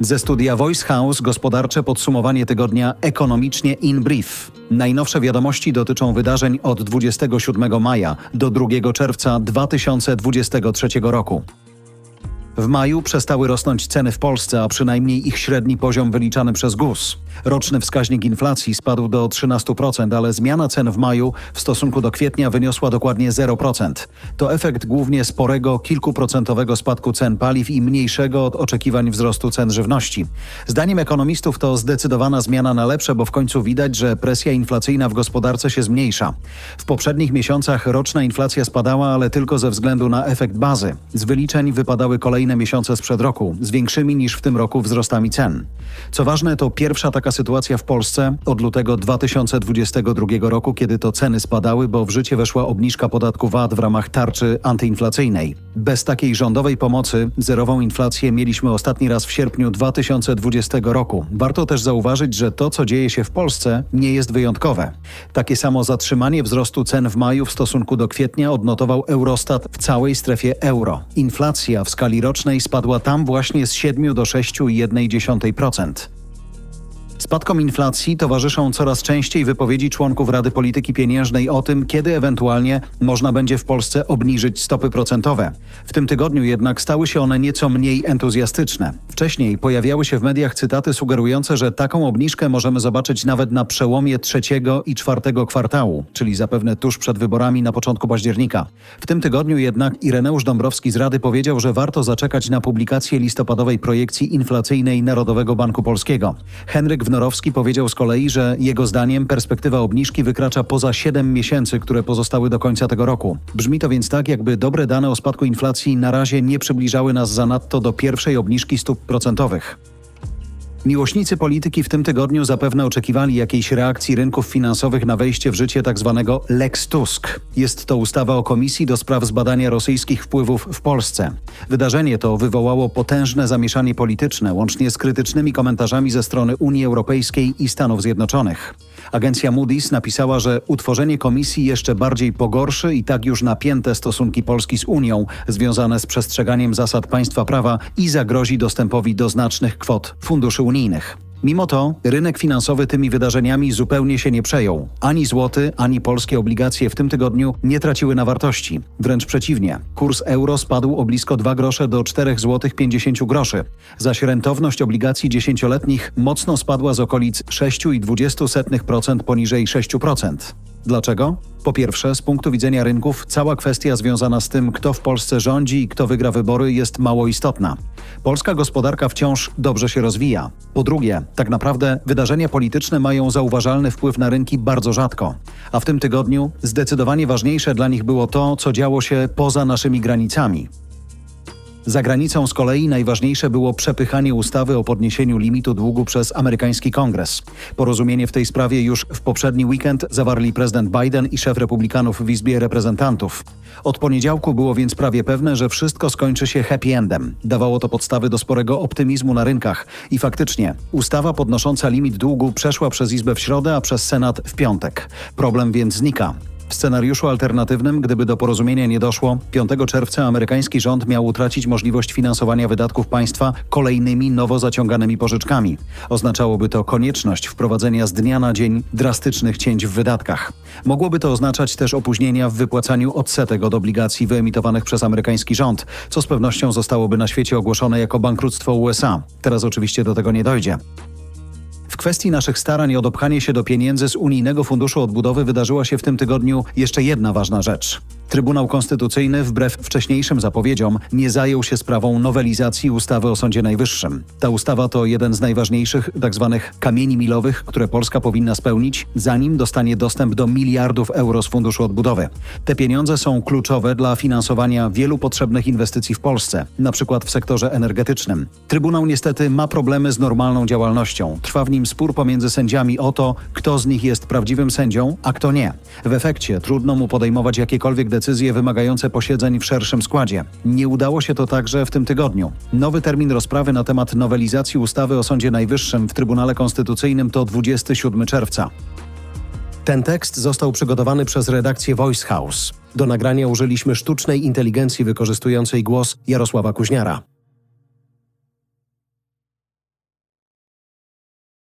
Ze studia Voice House gospodarcze podsumowanie tygodnia ekonomicznie in brief. Najnowsze wiadomości dotyczą wydarzeń od 27 maja do 2 czerwca 2023 roku. W maju przestały rosnąć ceny w Polsce, a przynajmniej ich średni poziom wyliczany przez GUS. Roczny wskaźnik inflacji spadł do 13%, ale zmiana cen w maju w stosunku do kwietnia wyniosła dokładnie 0%. To efekt głównie sporego, kilkuprocentowego spadku cen paliw i mniejszego od oczekiwań wzrostu cen żywności. Zdaniem ekonomistów to zdecydowana zmiana na lepsze, bo w końcu widać, że presja inflacyjna w gospodarce się zmniejsza. W poprzednich miesiącach roczna inflacja spadała, ale tylko ze względu na efekt bazy. Z wyliczeń wypadały kolejne kolejne miesiące sprzed roku, z większymi niż w tym roku wzrostami cen. Co ważne, to pierwsza taka sytuacja w Polsce od lutego 2022 roku, kiedy to ceny spadały, bo w życie weszła obniżka podatku VAT w ramach tarczy antyinflacyjnej. Bez takiej rządowej pomocy zerową inflację mieliśmy ostatni raz w sierpniu 2020 roku. Warto też zauważyć, że to, co dzieje się w Polsce, nie jest wyjątkowe. Takie samo zatrzymanie wzrostu cen w maju w stosunku do kwietnia odnotował Eurostat w całej strefie euro. Inflacja w skali rocznej rocznej spadła tam właśnie z 7 do 6,1%. Spadkom inflacji towarzyszą coraz częściej wypowiedzi członków Rady Polityki Pieniężnej o tym, kiedy ewentualnie można będzie w Polsce obniżyć stopy procentowe. W tym tygodniu jednak stały się one nieco mniej entuzjastyczne. Wcześniej pojawiały się w mediach cytaty sugerujące, że taką obniżkę możemy zobaczyć nawet na przełomie trzeciego i czwartego kwartału, czyli zapewne tuż przed wyborami na początku października. W tym tygodniu jednak Ireneusz Dąbrowski z Rady powiedział, że warto zaczekać na publikację listopadowej projekcji inflacyjnej Narodowego Banku Polskiego. Henryk Wnorowski powiedział z kolei, że jego zdaniem perspektywa obniżki wykracza poza 7 miesięcy, które pozostały do końca tego roku. Brzmi to więc tak, jakby dobre dane o spadku inflacji na razie nie przybliżały nas zanadto do pierwszej obniżki stóp procentowych. Miłośnicy polityki w tym tygodniu zapewne oczekiwali jakiejś reakcji rynków finansowych na wejście w życie tzw. Tak Lex Tusk. Jest to ustawa o Komisji do spraw zbadania rosyjskich wpływów w Polsce. Wydarzenie to wywołało potężne zamieszanie polityczne, łącznie z krytycznymi komentarzami ze strony Unii Europejskiej i Stanów Zjednoczonych. Agencja Moody's napisała, że utworzenie komisji jeszcze bardziej pogorszy i tak już napięte stosunki Polski z Unią związane z przestrzeganiem zasad państwa prawa i zagrozi dostępowi do znacznych kwot funduszy unijnych. Mimo to rynek finansowy tymi wydarzeniami zupełnie się nie przejął. Ani złoty, ani polskie obligacje w tym tygodniu nie traciły na wartości. Wręcz przeciwnie. Kurs euro spadł o blisko 2 grosze do 4 zł 50 groszy. Zaś rentowność obligacji dziesięcioletnich mocno spadła z okolic 6,20% poniżej 6%. Dlaczego? Po pierwsze, z punktu widzenia rynków, cała kwestia związana z tym, kto w Polsce rządzi i kto wygra wybory, jest mało istotna. Polska gospodarka wciąż dobrze się rozwija. Po drugie, tak naprawdę wydarzenia polityczne mają zauważalny wpływ na rynki bardzo rzadko. A w tym tygodniu zdecydowanie ważniejsze dla nich było to, co działo się poza naszymi granicami. Za granicą z kolei najważniejsze było przepychanie ustawy o podniesieniu limitu długu przez amerykański kongres. Porozumienie w tej sprawie już w poprzedni weekend zawarli prezydent Biden i szef republikanów w Izbie Reprezentantów. Od poniedziałku było więc prawie pewne, że wszystko skończy się happy endem. Dawało to podstawy do sporego optymizmu na rynkach. I faktycznie, ustawa podnosząca limit długu przeszła przez Izbę w środę, a przez Senat w piątek. Problem więc znika. Scenariuszu alternatywnym, gdyby do porozumienia nie doszło, 5 czerwca amerykański rząd miał utracić możliwość finansowania wydatków państwa kolejnymi nowo zaciąganymi pożyczkami. Oznaczałoby to konieczność wprowadzenia z dnia na dzień drastycznych cięć w wydatkach. Mogłoby to oznaczać też opóźnienia w wypłacaniu odsetek od obligacji wyemitowanych przez amerykański rząd, co z pewnością zostałoby na świecie ogłoszone jako bankructwo USA. Teraz oczywiście do tego nie dojdzie. Kwestii naszych starań o dopchanie się do pieniędzy z Unijnego Funduszu Odbudowy wydarzyła się w tym tygodniu jeszcze jedna ważna rzecz. Trybunał Konstytucyjny, wbrew wcześniejszym zapowiedziom, nie zajął się sprawą nowelizacji ustawy o Sądzie Najwyższym. Ta ustawa to jeden z najważniejszych tzw. Tak kamieni milowych, które Polska powinna spełnić, zanim dostanie dostęp do miliardów euro z Funduszu Odbudowy. Te pieniądze są kluczowe dla finansowania wielu potrzebnych inwestycji w Polsce, przykład w sektorze energetycznym. Trybunał niestety ma problemy z normalną działalnością. Trwa w nim spór pomiędzy sędziami o to, kto z nich jest prawdziwym sędzią, a kto nie. W efekcie trudno mu podejmować jakiekolwiek decyzje wymagające posiedzeń w szerszym składzie. Nie udało się to także w tym tygodniu. Nowy termin rozprawy na temat nowelizacji ustawy o Sądzie Najwyższym w Trybunale Konstytucyjnym to 27 czerwca. Ten tekst został przygotowany przez redakcję Voice House. Do nagrania użyliśmy sztucznej inteligencji wykorzystującej głos Jarosława Kuźniara.